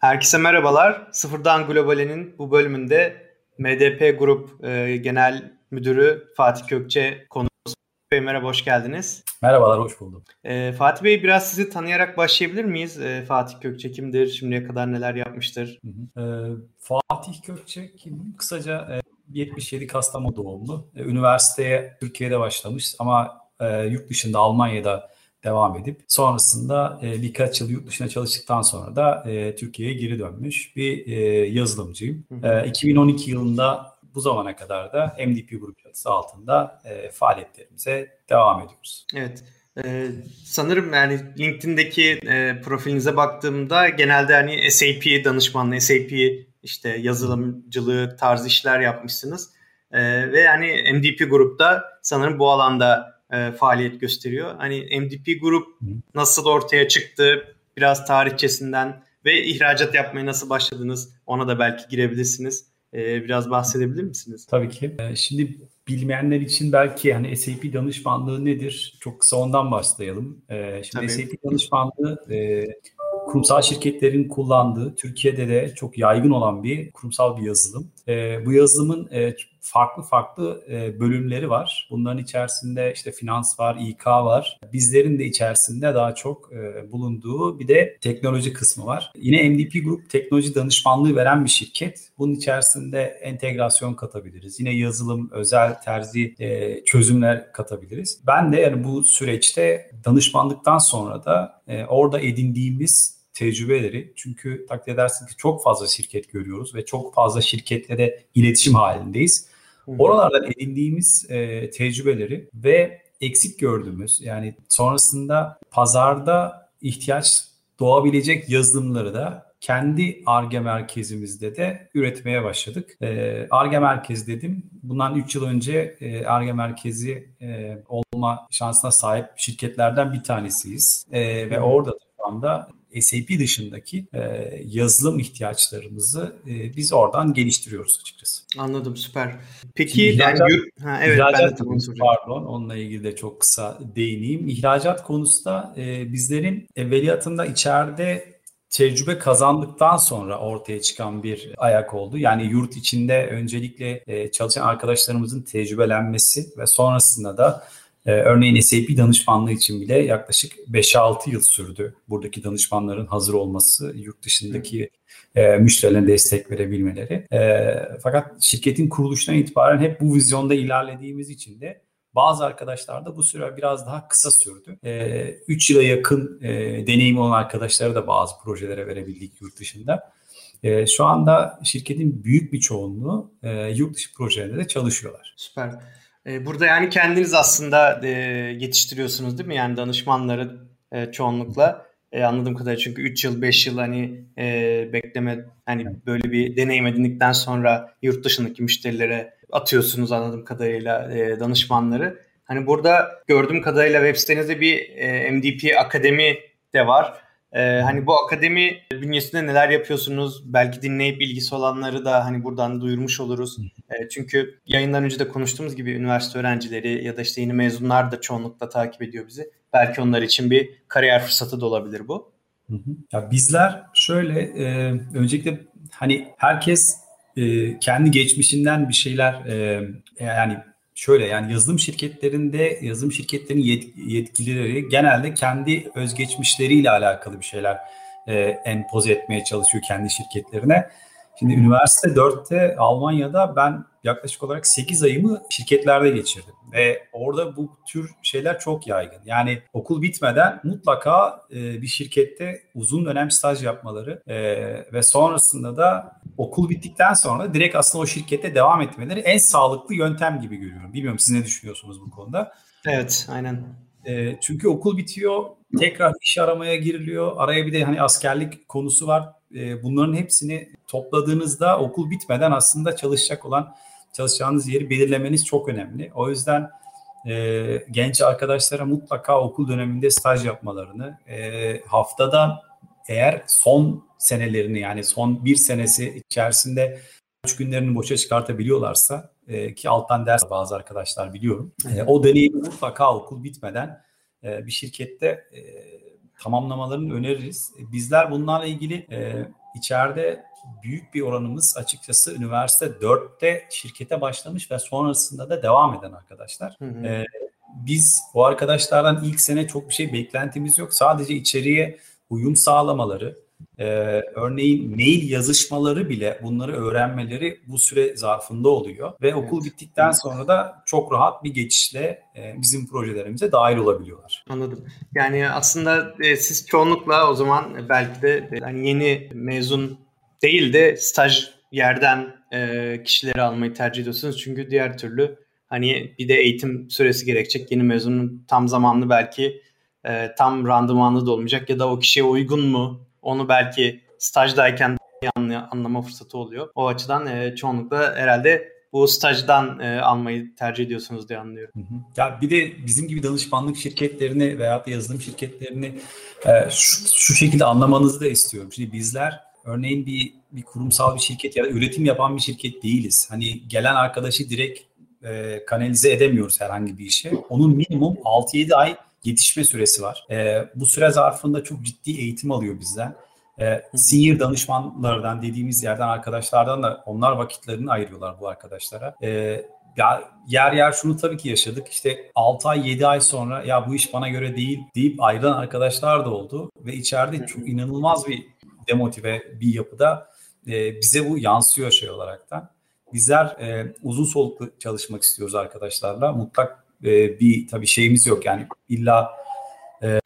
Herkese merhabalar. Sıfırdan Globale'nin bu bölümünde MDP Grup e, Genel Müdürü Fatih Kökçe konuğumuz. Bey merhaba, hoş geldiniz. Merhabalar, hoş buldum. E, Fatih Bey biraz sizi tanıyarak başlayabilir miyiz? E, Fatih Kökçe kimdir? Şimdiye kadar neler yapmıştır? Hı hı. E, Fatih Kökçe kim? Kısaca e, 77 Kastamonu doğumlu. E, üniversiteye Türkiye'de başlamış ama e, yurt dışında Almanya'da devam edip sonrasında e, birkaç yıl yurt dışına çalıştıktan sonra da e, Türkiye'ye geri dönmüş bir e, yazılımcıyım. E, 2012 yılında bu zamana kadar da MDP grup çatısı altında e, faaliyetlerimize devam ediyoruz. Evet. Ee, sanırım yani LinkedIn'deki e, profilinize baktığımda genelde hani SAP danışmanlığı, SAP işte yazılımcılığı tarzı işler yapmışsınız. Ee, ve yani MDP grupta sanırım bu alanda e, faaliyet gösteriyor. Hani MDP Grup nasıl ortaya çıktı? Biraz tarihçesinden ve ihracat yapmaya nasıl başladınız? Ona da belki girebilirsiniz. E, biraz bahsedebilir misiniz? Tabii ki. E, şimdi bilmeyenler için belki hani SAP danışmanlığı nedir? Çok kısa ondan başlayalım. E, şimdi Tabii. SAP danışmanlığı e, kurumsal şirketlerin kullandığı, Türkiye'de de çok yaygın olan bir kurumsal bir yazılım. E, bu yazılımın e, farklı farklı e, bölümleri var. Bunların içerisinde işte finans var, İK var. Bizlerin de içerisinde daha çok e, bulunduğu bir de teknoloji kısmı var. Yine MDP Group teknoloji danışmanlığı veren bir şirket. Bunun içerisinde entegrasyon katabiliriz. Yine yazılım, özel terzi e, çözümler katabiliriz. Ben de yani bu süreçte danışmanlıktan sonra da orada edindiğimiz tecrübeleri çünkü takdir edersin ki çok fazla şirket görüyoruz ve çok fazla şirketle de iletişim halindeyiz. Oralardan edindiğimiz e, tecrübeleri ve eksik gördüğümüz yani sonrasında pazarda ihtiyaç doğabilecek yazılımları da kendi ARGE merkezimizde de üretmeye başladık. ARGE merkezi dedim. Bundan 3 yıl önce ARGE merkezi e, olma şansına sahip şirketlerden bir tanesiyiz. E, ve orada şu anda SAP dışındaki e, yazılım ihtiyaçlarımızı e, biz oradan geliştiriyoruz açıkçası. Anladım süper. Peki ihracat, yani, ha, evet, ihracat ben konusu pardon onunla ilgili de çok kısa değineyim. İhracat konusunda e, bizlerin evveliyatında içeride tecrübe kazandıktan sonra ortaya çıkan bir ayak oldu. Yani yurt içinde öncelikle e, çalışan arkadaşlarımızın tecrübelenmesi ve sonrasında da ee, örneğin SAP danışmanlığı için bile yaklaşık 5-6 yıl sürdü buradaki danışmanların hazır olması, yurt dışındaki e, müşterilerine destek verebilmeleri. E, fakat şirketin kuruluşundan itibaren hep bu vizyonda ilerlediğimiz için de bazı arkadaşlarda bu süre biraz daha kısa sürdü. 3 e, yıla yakın e, deneyim olan arkadaşlara da bazı projelere verebildik yurt dışında. E, şu anda şirketin büyük bir çoğunluğu e, yurt dışı projelerinde de çalışıyorlar. Süper. Ee, burada yani kendiniz aslında e, yetiştiriyorsunuz değil mi? Yani danışmanları e, çoğunlukla e, anladığım kadarıyla çünkü 3 yıl 5 yıl hani bekleme hani böyle bir deneyim edindikten sonra yurt dışındaki müşterilere atıyorsunuz anladığım kadarıyla danışmanları. Hani burada gördüğüm kadarıyla web sitenizde bir MDP Akademi de var. Ee, hani bu akademi bünyesinde neler yapıyorsunuz? Belki dinleyip ilgisi olanları da hani buradan duyurmuş oluruz. E, çünkü yayından önce de konuştuğumuz gibi üniversite öğrencileri ya da işte yeni mezunlar da çoğunlukla takip ediyor bizi. Belki onlar için bir kariyer fırsatı da olabilir bu. Ya bizler şöyle e, öncelikle hani herkes e, kendi geçmişinden bir şeyler e, yani şöyle yani yazılım şirketlerinde yazılım şirketlerinin yet, yetkilileri genelde kendi özgeçmişleriyle alakalı bir şeyler e, empoze etmeye çalışıyor kendi şirketlerine. Şimdi üniversite 4'te Almanya'da ben yaklaşık olarak 8 ayımı şirketlerde geçirdim. Ve orada bu tür şeyler çok yaygın. Yani okul bitmeden mutlaka e, bir şirkette uzun dönem staj yapmaları e, ve sonrasında da okul bittikten sonra direkt aslında o şirkette devam etmeleri en sağlıklı yöntem gibi görüyorum. Bilmiyorum siz ne düşünüyorsunuz bu konuda? Evet, aynen. E, çünkü okul bitiyor, tekrar iş aramaya giriliyor. Araya bir de hani askerlik konusu var. E, bunların hepsini topladığınızda okul bitmeden aslında çalışacak olan çalışacağınız yeri belirlemeniz çok önemli. O yüzden e, genç arkadaşlara mutlaka okul döneminde staj yapmalarını, e, haftada eğer son senelerini yani son bir senesi içerisinde üç günlerini boşa çıkartabiliyorlarsa e, ki alttan ders bazı arkadaşlar biliyorum. E, o deneyimi mutlaka okul bitmeden e, bir şirkette e, tamamlamalarını öneririz. Bizler bunlarla ilgili e, içeride büyük bir oranımız açıkçası üniversite 4'te şirkete başlamış ve sonrasında da devam eden arkadaşlar. Hı hı. Ee, biz bu arkadaşlardan ilk sene çok bir şey beklentimiz yok. Sadece içeriye uyum sağlamaları, e, örneğin mail yazışmaları bile bunları öğrenmeleri bu süre zarfında oluyor. Ve okul evet. bittikten sonra da çok rahat bir geçişle e, bizim projelerimize dahil olabiliyorlar. Anladım. Yani aslında e, siz çoğunlukla o zaman belki de e, hani yeni mezun değil de staj yerden e, kişileri almayı tercih ediyorsunuz. Çünkü diğer türlü hani bir de eğitim süresi gerekecek. Yeni mezunun tam zamanlı belki e, tam randımanlı da olmayacak ya da o kişiye uygun mu onu belki stajdayken anlama fırsatı oluyor. O açıdan e, çoğunlukla herhalde bu stajdan e, almayı tercih ediyorsunuz diye anlıyorum. Hı hı. Ya bir de bizim gibi danışmanlık şirketlerini veya yazılım şirketlerini e, şu, şu şekilde anlamanızı da istiyorum. Şimdi bizler örneğin bir bir kurumsal bir şirket ya da üretim yapan bir şirket değiliz. Hani gelen arkadaşı direkt e, kanalize edemiyoruz herhangi bir işe. Onun minimum 6-7 ay yetişme süresi var. E, bu süre zarfında çok ciddi eğitim alıyor bizden. E, senior danışmanlardan dediğimiz yerden arkadaşlardan da onlar vakitlerini ayırıyorlar bu arkadaşlara. E, ya yer yer şunu tabii ki yaşadık. İşte 6 ay 7 ay sonra ya bu iş bana göre değil deyip ayrılan arkadaşlar da oldu ve içeride çok inanılmaz bir demotive bir yapıda e, bize bu yansıyor şey olaraktan. Bizler e, uzun soluklu çalışmak istiyoruz arkadaşlarla. Mutlak e, bir tabii şeyimiz yok yani illa e,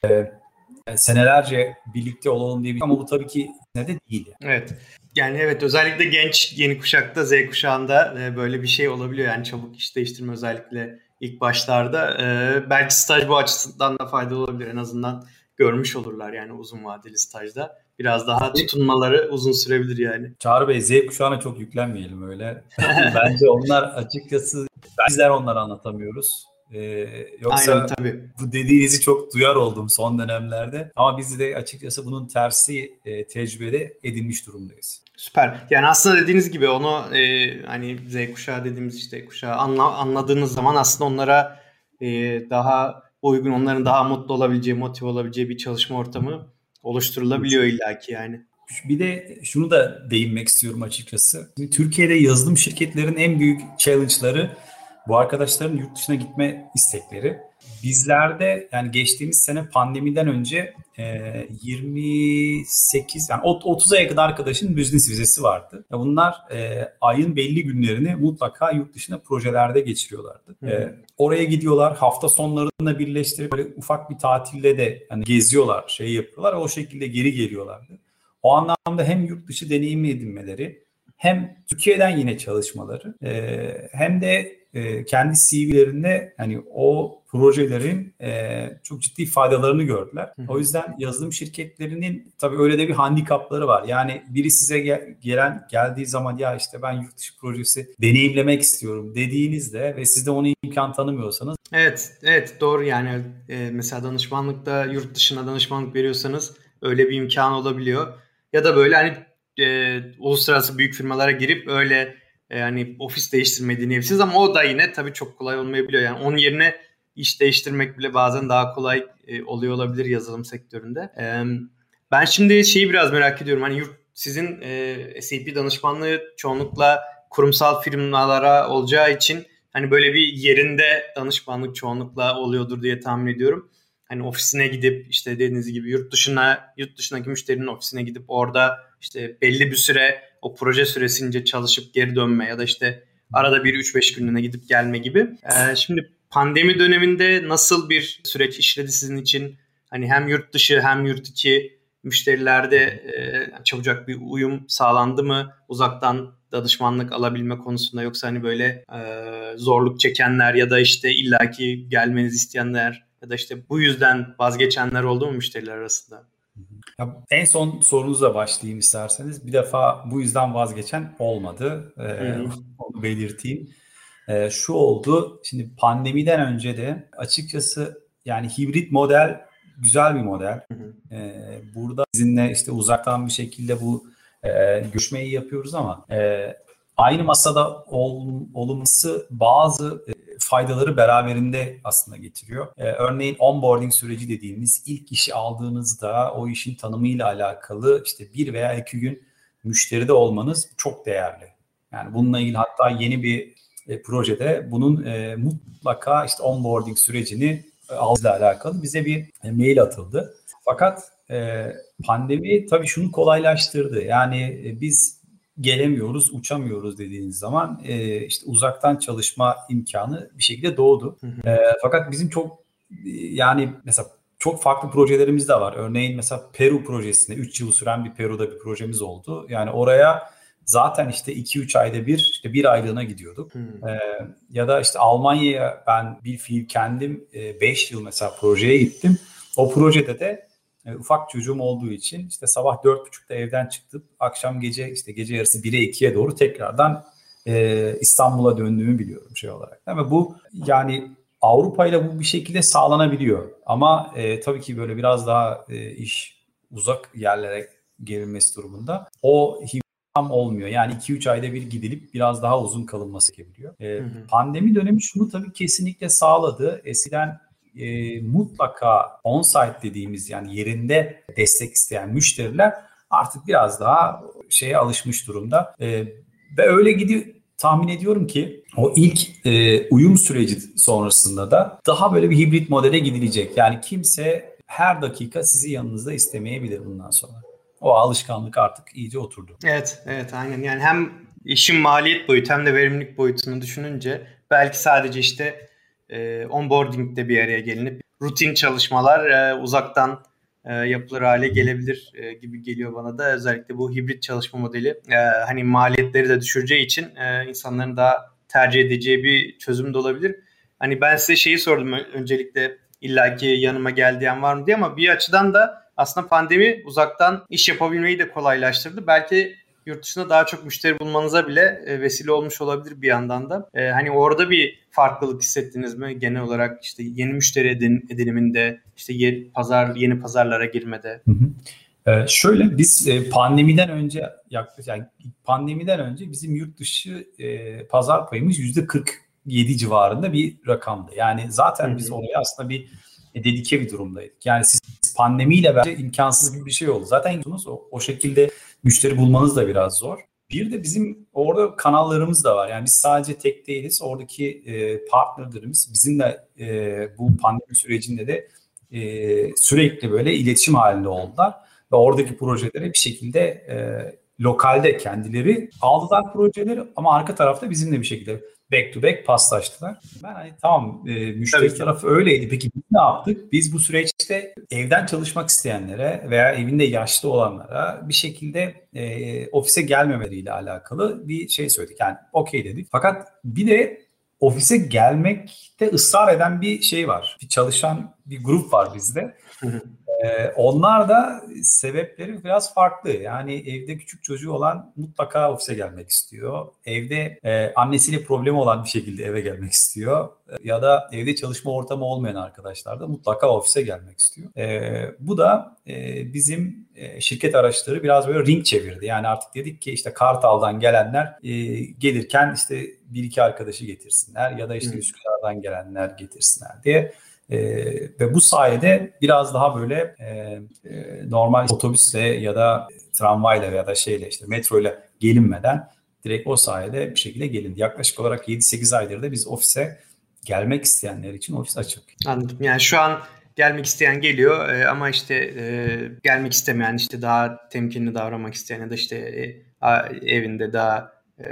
senelerce birlikte olalım diye bir ama bu tabii ki ne de değil. Evet. Yani evet özellikle genç yeni kuşakta Z kuşağında e, böyle bir şey olabiliyor yani çabuk iş değiştirme özellikle ilk başlarda. E, belki staj bu açısından da faydalı olabilir en azından görmüş olurlar yani uzun vadeli stajda. Biraz daha tutunmaları uzun sürebilir yani. Çağrı Bey Z kuşağına çok yüklenmeyelim öyle. Bence onlar açıkçası bizler onları anlatamıyoruz. Ee, yoksa Aynen, tabii. bu dediğinizi çok duyar oldum son dönemlerde. Ama biz de açıkçası bunun tersi e, tecrübede edinmiş durumdayız. Süper. Yani aslında dediğiniz gibi onu e, hani Z kuşağı dediğimiz işte kuşağı anla, anladığınız zaman aslında onlara e, daha uygun, onların daha mutlu olabileceği, motive olabileceği bir çalışma ortamı oluşturulabiliyor illaki yani. Bir de şunu da değinmek istiyorum açıkçası. Türkiye'de yazılım şirketlerin en büyük challenge'ları bu arkadaşların yurt dışına gitme istekleri. Bizlerde yani geçtiğimiz sene pandemiden önce e, 28 yani 30'a yakın arkadaşın business vizesi vardı. Bunlar e, ayın belli günlerini mutlaka yurt dışına projelerde geçiriyorlardı. E, oraya gidiyorlar hafta sonlarında birleştirip böyle ufak bir tatilde de hani geziyorlar, şey yapıyorlar. O şekilde geri geliyorlardı. O anlamda hem yurt dışı deneyimi edinmeleri hem Türkiye'den yine çalışmaları e, hem de e, kendi CV'lerinde hani o projelerin e, çok ciddi faydalarını gördüler. Hı. O yüzden yazılım şirketlerinin tabii öyle de bir handikapları var. Yani biri size gel, gelen geldiği zaman ya işte ben yurt dışı projesi deneyimlemek istiyorum dediğinizde ve siz de ona imkan tanımıyorsanız. Evet, evet doğru yani e, mesela danışmanlıkta yurt dışına danışmanlık veriyorsanız öyle bir imkan olabiliyor. Ya da böyle hani e, uluslararası büyük firmalara girip öyle yani ofis değiştirmeyi deneyebilirsiniz ama o da yine tabii çok kolay olmayabiliyor. Yani onun yerine iş değiştirmek bile bazen daha kolay e, oluyor olabilir yazılım sektöründe. E, ben şimdi şeyi biraz merak ediyorum. Hani yurt, sizin e, SAP danışmanlığı çoğunlukla kurumsal firmalara olacağı için hani böyle bir yerinde danışmanlık çoğunlukla oluyordur diye tahmin ediyorum. Hani ofisine gidip işte dediğiniz gibi yurt dışına yurt dışındaki müşterinin ofisine gidip orada işte belli bir süre o proje süresince çalışıp geri dönme ya da işte arada bir 3-5 günlüğüne gidip gelme gibi. Ee, şimdi pandemi döneminde nasıl bir süreç işledi sizin için? Hani hem yurt dışı hem yurt içi müşterilerde e, çabucak bir uyum sağlandı mı? Uzaktan danışmanlık alabilme konusunda yoksa hani böyle e, zorluk çekenler ya da işte illaki gelmenizi isteyenler ya da işte bu yüzden vazgeçenler oldu mu müşteriler arasında? Ya en son sorunuzla başlayayım isterseniz. Bir defa bu yüzden vazgeçen olmadı. Ee, onu belirteyim. Ee, şu oldu. Şimdi pandemiden önce de açıkçası yani hibrit model güzel bir model. Ee, burada sizinle işte uzaktan bir şekilde bu e, görüşmeyi yapıyoruz ama e, aynı masada ol, olması bazı e, faydaları beraberinde aslında getiriyor. Ee, örneğin onboarding süreci dediğimiz ilk işi aldığınızda o işin tanımıyla alakalı işte bir veya iki gün müşteride olmanız çok değerli. Yani bununla ilgili hatta yeni bir e, projede bunun e, mutlaka işte onboarding sürecini e, algıyla alakalı bize bir e, mail atıldı. Fakat e, pandemi tabii şunu kolaylaştırdı. Yani e, biz gelemiyoruz, uçamıyoruz dediğiniz zaman e, işte uzaktan çalışma imkanı bir şekilde doğdu. E, fakat bizim çok yani mesela çok farklı projelerimiz de var. Örneğin mesela Peru projesinde 3 yıl süren bir Peru'da bir projemiz oldu. Yani oraya zaten işte 2-3 ayda bir işte bir aylığına gidiyorduk. Hmm. Ee, ya da işte Almanya'ya ben bir fiil kendim 5 e, yıl mesela projeye gittim. O projede de e, ufak çocuğum olduğu için işte sabah 4.30'da evden çıktıp akşam gece işte gece yarısı 1'e 2'ye doğru tekrardan e, İstanbul'a döndüğümü biliyorum şey olarak. Mi? Bu yani Avrupa ile bu bir şekilde sağlanabiliyor. Ama e, tabii ki böyle biraz daha e, iş uzak yerlere gelinmesi durumunda o tam olmuyor. Yani 2-3 ayda bir gidilip biraz daha uzun kalınması gerekiyor. E, hı hı. Pandemi dönemi şunu tabii kesinlikle sağladı. Eskiden e, mutlaka on-site dediğimiz yani yerinde destek isteyen müşteriler artık biraz daha şeye alışmış durumda. E, ve öyle gidiyor tahmin ediyorum ki o ilk e, uyum süreci sonrasında da daha böyle bir hibrit modele gidilecek. Yani kimse her dakika sizi yanınızda istemeyebilir bundan sonra. O alışkanlık artık iyice oturdu. Evet, evet aynen. Yani hem işin maliyet boyutu hem de verimlilik boyutunu düşününce belki sadece işte e, onboarding'de bir araya gelinip rutin çalışmalar e, uzaktan e, yapılır hale gelebilir e, gibi geliyor bana da. Özellikle bu hibrit çalışma modeli e, hani maliyetleri de düşüreceği için e, insanların daha tercih edeceği bir çözüm de olabilir. Hani ben size şeyi sordum öncelikle illaki yanıma gel diyen var mı diye ama bir açıdan da aslında pandemi uzaktan iş yapabilmeyi de kolaylaştırdı. Belki yurt dışında daha çok müşteri bulmanıza bile e, vesile olmuş olabilir bir yandan da. E, hani orada bir farklılık hissettiniz mi genel olarak işte yeni müşteri edin, ediniminde işte yer, pazar yeni pazarlara girmede? Hı hı. Ee, şöyle biz e, pandemiden önce yaklaşık yani pandemiden önce bizim yurt dışı e, pazar payımız yüzde 47 civarında bir rakamdı. Yani zaten Hı-hı. biz oraya aslında bir e, dedike bir durumdaydık. Yani siz pandemiyle bence imkansız gibi bir şey oldu. Zaten o, o şekilde müşteri bulmanız da biraz zor. Bir de bizim orada kanallarımız da var. Yani biz sadece tek değiliz. Oradaki e, partnerlerimiz bizimle e, bu pandemi sürecinde de e, sürekli böyle iletişim halinde oldular. Ve oradaki projeleri bir şekilde e, lokalde kendileri aldılar projeleri ama arka tarafta bizimle bir şekilde back to back paslaştılar. Ben hani tamam e, müşteri Tabii tarafı öyleydi. Peki biz ne yaptık? Biz bu süreçte evden çalışmak isteyenlere veya evinde yaşlı olanlara bir şekilde e, ofise gelmemeleriyle alakalı bir şey söyledik. Yani okey dedik. Fakat bir de ofise gelmekte ısrar eden bir şey var. Bir çalışan bir grup var bizde. Ee, onlar da sebepleri biraz farklı. Yani evde küçük çocuğu olan mutlaka ofise gelmek istiyor. Evde e, annesiyle problemi olan bir şekilde eve gelmek istiyor. E, ya da evde çalışma ortamı olmayan arkadaşlar da mutlaka ofise gelmek istiyor. E, bu da e, bizim e, şirket araçları biraz böyle ring çevirdi. Yani artık dedik ki işte Kartal'dan gelenler e, gelirken işte bir iki arkadaşı getirsinler ya da işte Üsküdar'dan gelenler getirsinler diye e, ve bu sayede biraz daha böyle e, e, normal otobüsle ya da tramvayla ya da şeyle işte metro ile gelinmeden direkt o sayede bir şekilde gelindi. Yaklaşık olarak 7-8 aydır da biz ofise gelmek isteyenler için ofis açık. Anladım. Yani şu an gelmek isteyen geliyor e, ama işte e, gelmek istemeyen işte daha temkinli davranmak isteyen ya da işte e, evinde daha e,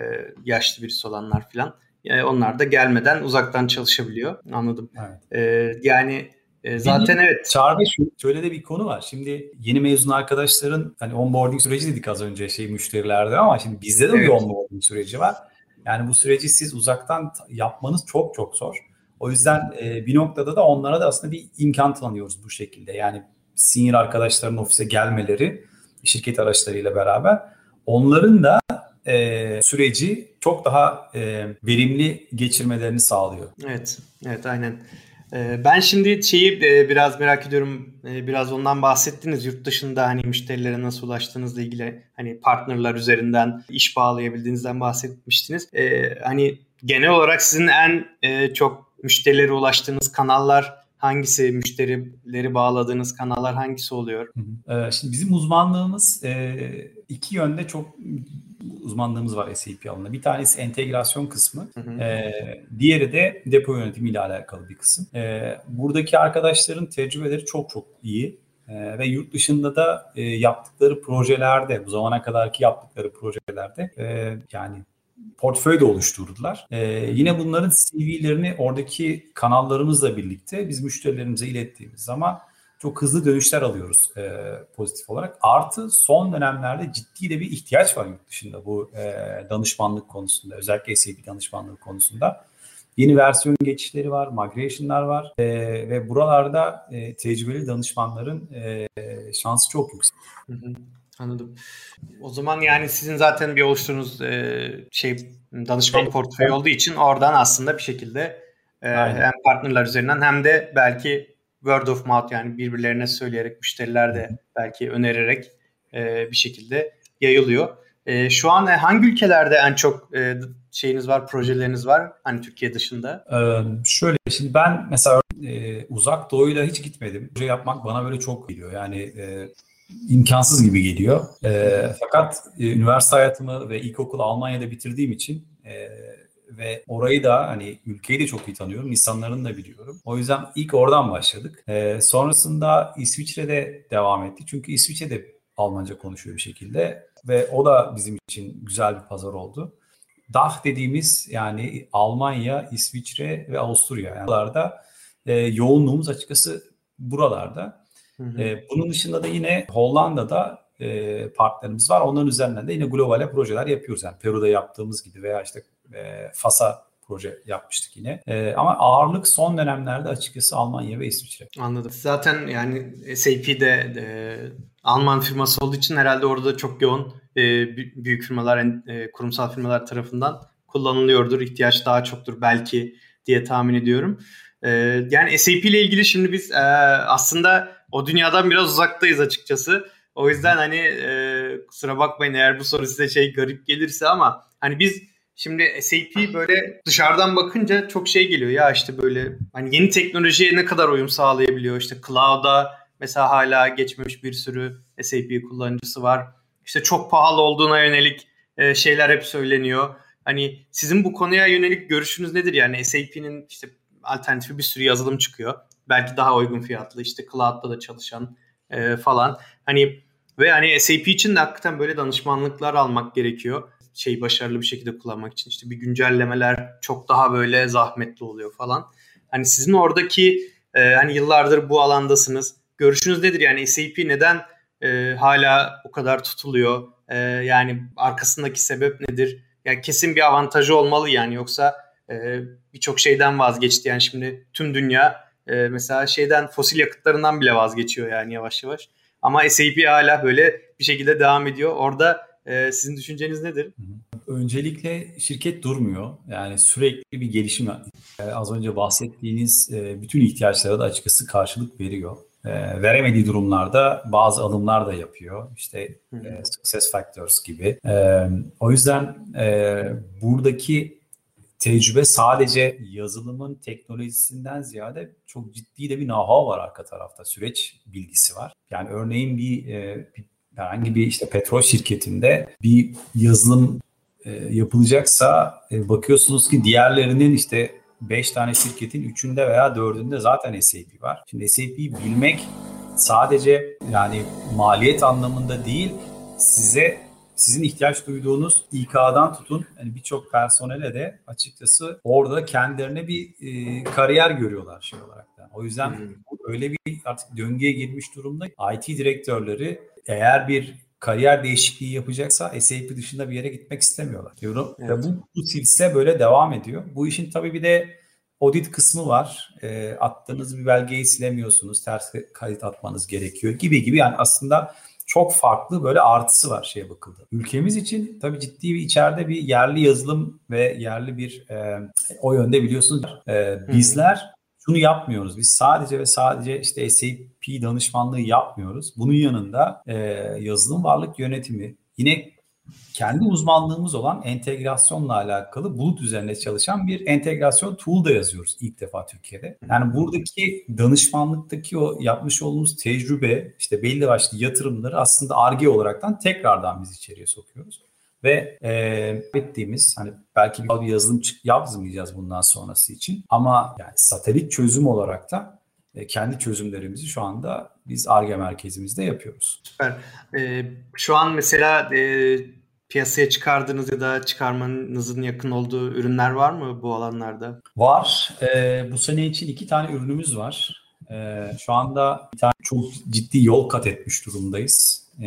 yaşlı birisi olanlar falan e, onlar da gelmeden uzaktan çalışabiliyor. Anladım. Evet. E, yani e, zaten Benim, evet. Çağrı şöyle de bir konu var. Şimdi yeni mezun arkadaşların hani onboarding süreci dedik az önce şey müşterilerde ama şimdi bizde de evet. bir onboarding süreci var. Yani bu süreci siz uzaktan yapmanız çok çok zor. O yüzden e, bir noktada da onlara da aslında bir imkan tanıyoruz bu şekilde. Yani senior arkadaşların ofise gelmeleri şirket araçlarıyla beraber onların da e, süreci çok daha e, verimli geçirmelerini sağlıyor. Evet, evet aynen. E, ben şimdi şeyi e, biraz merak ediyorum. E, biraz ondan bahsettiniz. Yurt dışında hani müşterilere nasıl ulaştığınızla ilgili hani partnerler üzerinden iş bağlayabildiğinizden bahsetmiştiniz. Hani genel olarak sizin en çok müşterilere ulaştığınız kanallar hangisi müşterileri bağladığınız kanallar hangisi oluyor? Şimdi bizim uzmanlığımız iki yönde çok uzmanlığımız var SAP alanında. Bir tanesi entegrasyon kısmı. Hı hı. E, diğeri de depo yönetimi ile alakalı bir kısım. E, buradaki arkadaşların tecrübeleri çok çok iyi. E, ve yurt dışında da e, yaptıkları projelerde, bu zamana kadarki yaptıkları projelerde e, yani portföy de oluşturdular. Ee, yine bunların CV'lerini oradaki kanallarımızla birlikte biz müşterilerimize ilettiğimiz zaman çok hızlı dönüşler alıyoruz e, pozitif olarak. Artı son dönemlerde ciddi de bir ihtiyaç var yurt dışında bu e, danışmanlık konusunda. Özellikle SAP danışmanlık konusunda. Yeni versiyon geçişleri var, migration'lar var e, ve buralarda e, tecrübeli danışmanların e, şansı çok yüksek. Hı hı. Anladım. O zaman yani sizin zaten bir oluşturduğunuz e, şey danışman portföyü olduğu için oradan aslında bir şekilde e, hem partnerler üzerinden hem de belki word of mouth yani birbirlerine söyleyerek müşteriler de belki önererek e, bir şekilde yayılıyor. E, şu an hangi ülkelerde en çok e, şeyiniz var, projeleriniz var? Hani Türkiye dışında? Ee, şöyle şimdi ben mesela e, uzak doğuyla hiç gitmedim. Proje yapmak bana böyle çok geliyor. Yani e, imkansız gibi geliyor. E, fakat e, üniversite hayatımı ve ilkokulu Almanya'da bitirdiğim için e, ve orayı da hani ülkeyi de çok iyi tanıyorum. insanlarını da biliyorum. O yüzden ilk oradan başladık. E, sonrasında İsviçre'de devam etti. Çünkü İsviçre'de Almanca konuşuyor bir şekilde ve o da bizim için güzel bir pazar oldu. DAH dediğimiz yani Almanya, İsviçre ve Avusturya yani buralarda e, yoğunluğumuz açıkçası buralarda. Hı E, bunun dışında da yine Hollanda'da e, partnerimiz var. Onların üzerinden de yine globale projeler yapıyoruz. Yani Peru'da yaptığımız gibi veya işte e, Fas'a proje yapmıştık yine. E, ama ağırlık son dönemlerde açıkçası Almanya ve İsviçre. Anladım. Zaten yani SAP'de e, Alman firması olduğu için herhalde orada çok yoğun e, büyük firmalar, e, kurumsal firmalar tarafından kullanılıyordur. İhtiyaç daha çoktur belki diye tahmin ediyorum. E, yani SAP ile ilgili şimdi biz e, aslında o dünyadan biraz uzaktayız açıkçası. O yüzden hani e, kusura bakmayın eğer bu soru size şey garip gelirse ama hani biz şimdi SAP böyle dışarıdan bakınca çok şey geliyor ya işte böyle hani yeni teknolojiye ne kadar uyum sağlayabiliyor işte cloud'a mesela hala geçmemiş bir sürü SAP kullanıcısı var. İşte çok pahalı olduğuna yönelik e, şeyler hep söyleniyor. Hani sizin bu konuya yönelik görüşünüz nedir? Yani SAP'nin işte alternatifi bir sürü yazılım çıkıyor belki daha uygun fiyatlı işte cloud'da da çalışan e, falan. Hani ve hani SAP için de hakikaten böyle danışmanlıklar almak gerekiyor. Şey başarılı bir şekilde kullanmak için işte bir güncellemeler çok daha böyle zahmetli oluyor falan. Hani sizin oradaki e, hani yıllardır bu alandasınız. Görüşünüz nedir? Yani SAP neden e, hala o kadar tutuluyor? E, yani arkasındaki sebep nedir? Yani kesin bir avantajı olmalı yani yoksa e, birçok şeyden vazgeçti. Yani şimdi tüm dünya e, mesela şeyden fosil yakıtlarından bile vazgeçiyor yani yavaş yavaş. Ama SAP hala böyle bir şekilde devam ediyor. Orada e, sizin düşünceniz nedir? Öncelikle şirket durmuyor. Yani sürekli bir gelişim. E, az önce bahsettiğiniz e, bütün ihtiyaçlara da açıkçası karşılık veriyor. E, veremediği durumlarda bazı alımlar da yapıyor. İşte e, success factors gibi. E, o yüzden e, buradaki tecrübe sadece yazılımın teknolojisinden ziyade çok ciddi de bir know-how var arka tarafta. Süreç bilgisi var. Yani örneğin bir, e, bir herhangi bir işte petrol şirketinde bir yazılım e, yapılacaksa e, bakıyorsunuz ki diğerlerinin işte 5 tane şirketin 3'ünde veya 4'ünde zaten SAP var. Şimdi SAP bilmek sadece yani maliyet anlamında değil size sizin ihtiyaç duyduğunuz İK'dan tutun yani birçok personele de açıkçası orada kendilerine bir e, kariyer görüyorlar şey olarak da. O yüzden hmm. öyle bir artık döngüye girmiş durumda. IT direktörleri eğer bir kariyer değişikliği yapacaksa SAP dışında bir yere gitmek istemiyorlar. Diyorum. Evet. Ve bu, bu silsile böyle devam ediyor. Bu işin tabii bir de audit kısmı var. E, attığınız bir belgeyi silemiyorsunuz. Ters kayıt atmanız gerekiyor gibi gibi. Yani aslında çok farklı böyle artısı var şeye bakıldı. Ülkemiz için tabii ciddi bir içeride bir yerli yazılım ve yerli bir e, o yönde biliyorsunuz e, bizler şunu yapmıyoruz. Biz sadece ve sadece işte SAP danışmanlığı yapmıyoruz. Bunun yanında e, yazılım varlık yönetimi yine kendi uzmanlığımız olan entegrasyonla alakalı bulut üzerine çalışan bir entegrasyon tool da yazıyoruz ilk defa Türkiye'de. Yani buradaki danışmanlıktaki o yapmış olduğumuz tecrübe, işte belli başlı yatırımları aslında ARGE olaraktan tekrardan biz içeriye sokuyoruz. Ve e, ettiğimiz hani belki bir yazılım yazmayacağız bundan sonrası için ama yani satelit çözüm olarak da e, kendi çözümlerimizi şu anda biz ARGE merkezimizde yapıyoruz. Süper. Ee, şu an mesela e, piyasaya çıkardığınız ya da çıkarmanızın yakın olduğu ürünler var mı bu alanlarda? Var. Ee, bu sene için iki tane ürünümüz var. Ee, şu anda bir tane çok ciddi yol kat etmiş durumdayız. Ee,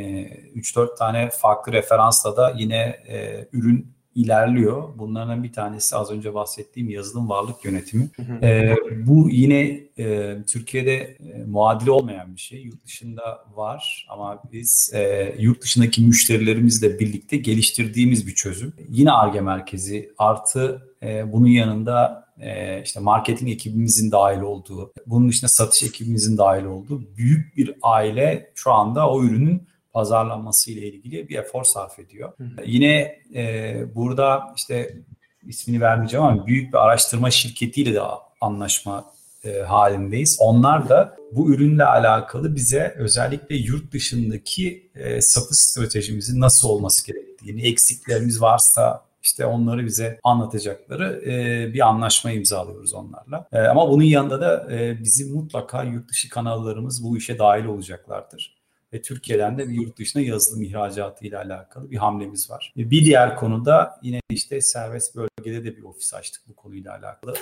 3-4 tane farklı referansla da yine e, ürün ilerliyor. Bunlardan bir tanesi az önce bahsettiğim yazılım varlık yönetimi. Ee, bu yine e, Türkiye'de e, muadili olmayan bir şey. Yurt dışında var ama biz e, yurt dışındaki müşterilerimizle birlikte geliştirdiğimiz bir çözüm. Yine ARGE merkezi artı e, bunun yanında e, işte marketing ekibimizin dahil olduğu, bunun dışında satış ekibimizin dahil olduğu büyük bir aile şu anda o ürünün pazarlanması ile ilgili bir efor sarf ediyor. Hı hı. Yine e, burada işte ismini vermeyeceğim ama büyük bir araştırma şirketiyle de anlaşma e, halindeyiz. Onlar da bu ürünle alakalı bize özellikle yurt dışındaki e, satış stratejimizin nasıl olması gerektiğini, eksiklerimiz varsa işte onları bize anlatacakları e, bir anlaşma imzalıyoruz onlarla. E, ama bunun yanında da e, bizim mutlaka yurt dışı kanallarımız bu işe dahil olacaklardır ve Türkiye'den de bir yurt dışına yazılım ihracatı ile alakalı bir hamlemiz var. Bir diğer konuda yine işte serbest bölgede de bir ofis açtık bu konuyla alakalı.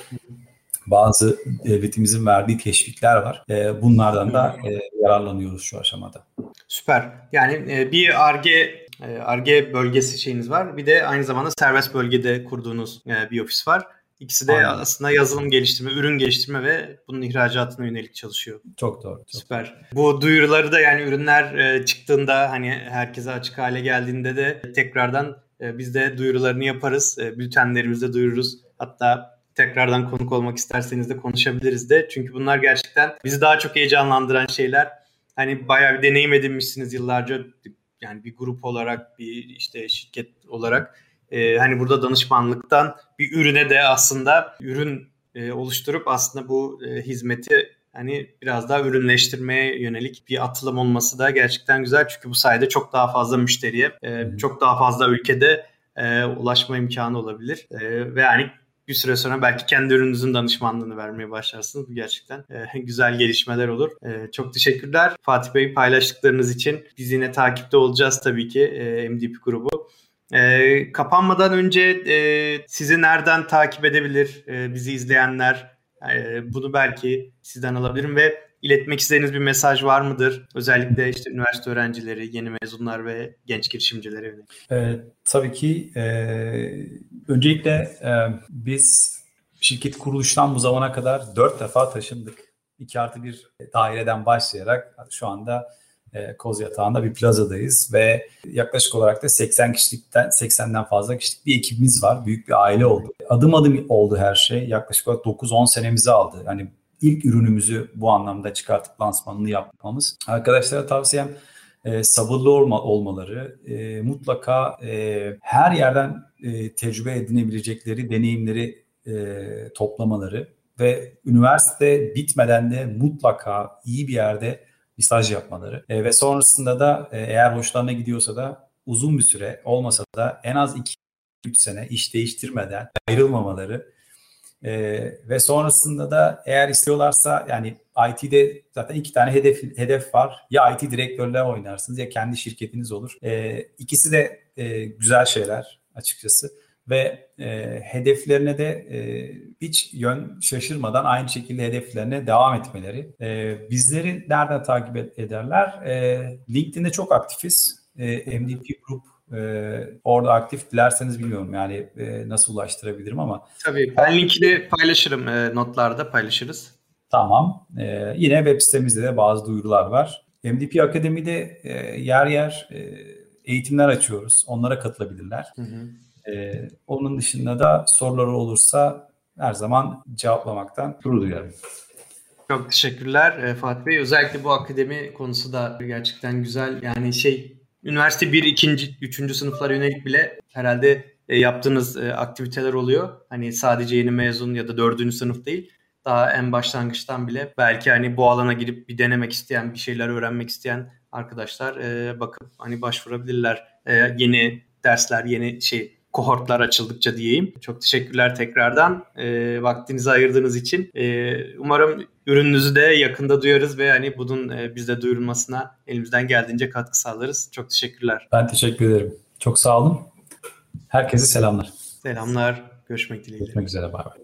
Bazı devletimizin verdiği teşvikler var. E, bunlardan da e, yararlanıyoruz şu aşamada. Süper. Yani e, bir ARGE ARGE bölgesi şeyiniz var. Bir de aynı zamanda serbest bölgede kurduğunuz bir ofis var. İkisi de Aynen. aslında yazılım geliştirme, ürün geliştirme ve bunun ihracatına yönelik çalışıyor. Çok doğru. Çok Süper. Doğru. Bu duyuruları da yani ürünler e, çıktığında hani herkese açık hale geldiğinde de tekrardan e, biz de duyurularını yaparız. E, bültenlerimizde duyururuz. Hatta tekrardan konuk olmak isterseniz de konuşabiliriz de. Çünkü bunlar gerçekten bizi daha çok heyecanlandıran şeyler. Hani bayağı bir deneyim edinmişsiniz yıllarca yani bir grup olarak bir işte şirket olarak e, hani burada danışmanlıktan bir ürüne de aslında ürün e, oluşturup aslında bu e, hizmeti hani biraz daha ürünleştirmeye yönelik bir atılım olması da gerçekten güzel. Çünkü bu sayede çok daha fazla müşteriye, e, çok daha fazla ülkede e, ulaşma imkanı olabilir. E, ve yani bir süre sonra belki kendi ürününüzün danışmanlığını vermeye başlarsınız. Bu gerçekten e, güzel gelişmeler olur. E, çok teşekkürler Fatih Bey paylaştıklarınız için. Biz yine takipte olacağız tabii ki e, MDP grubu. E, kapanmadan önce e, sizi nereden takip edebilir e, bizi izleyenler? E, bunu belki sizden alabilirim ve iletmek istediğiniz bir mesaj var mıdır? Özellikle işte üniversite öğrencileri, yeni mezunlar ve genç girişimcilere yönelik. E, tabii ki e, öncelikle e, biz şirket kuruluştan bu zamana kadar dört defa taşındık. 2 artı bir daireden başlayarak şu anda e, Koz Yatağı'nda bir plazadayız ve yaklaşık olarak da 80 kişilikten 80'den fazla kişilik bir ekibimiz var. Büyük bir aile oldu. Adım adım oldu her şey. Yaklaşık olarak 9-10 senemizi aldı. Yani ilk ürünümüzü bu anlamda çıkartıp lansmanını yapmamız. Arkadaşlara tavsiyem e, sabırlı olma, olmaları, e, mutlaka e, her yerden e, tecrübe edinebilecekleri deneyimleri e, toplamaları ve üniversite bitmeden de mutlaka iyi bir yerde bir staj yapmaları e, ve sonrasında da e, eğer hoşlarına gidiyorsa da uzun bir süre olmasa da en az 2-3 sene iş değiştirmeden ayrılmamaları e, ve sonrasında da eğer istiyorlarsa yani IT'de zaten iki tane hedef hedef var. Ya IT direktörle oynarsınız ya kendi şirketiniz olur. E, ikisi de e, güzel şeyler açıkçası ve e, hedeflerine de e, hiç yön şaşırmadan aynı şekilde hedeflerine devam etmeleri. E, bizleri nereden takip ederler? E, LinkedIn'de çok aktifiz. E, MDP Group e, orada aktif dilerseniz bilmiyorum yani e, nasıl ulaştırabilirim ama. Tabii ben linkini paylaşırım e, notlarda paylaşırız. Tamam. E, yine web sitemizde de bazı duyurular var. MDP Akademi'de e, yer yer e, eğitimler açıyoruz. Onlara katılabilirler. Hı hı. Ee, onun dışında da soruları olursa her zaman cevaplamaktan gurur duyarım. Çok teşekkürler e, Fatih Bey. Özellikle bu akademi konusu da gerçekten güzel. Yani şey üniversite 1, 2. 3. sınıflara yönelik bile herhalde e, yaptığınız e, aktiviteler oluyor. Hani sadece yeni mezun ya da 4. sınıf değil. Daha en başlangıçtan bile belki hani bu alana girip bir denemek isteyen, bir şeyler öğrenmek isteyen arkadaşlar e, bakıp hani başvurabilirler. E, yeni dersler, yeni şey kohortlar açıldıkça diyeyim. Çok teşekkürler tekrardan e, vaktinizi ayırdığınız için. E, umarım ürününüzü de yakında duyarız ve hani bunun e, bizde duyurulmasına elimizden geldiğince katkı sağlarız. Çok teşekkürler. Ben teşekkür ederim. Çok sağ olun. Herkese selamlar. Selamlar. Görüşmek dileğiyle. Görüşmek üzere. Bay bay.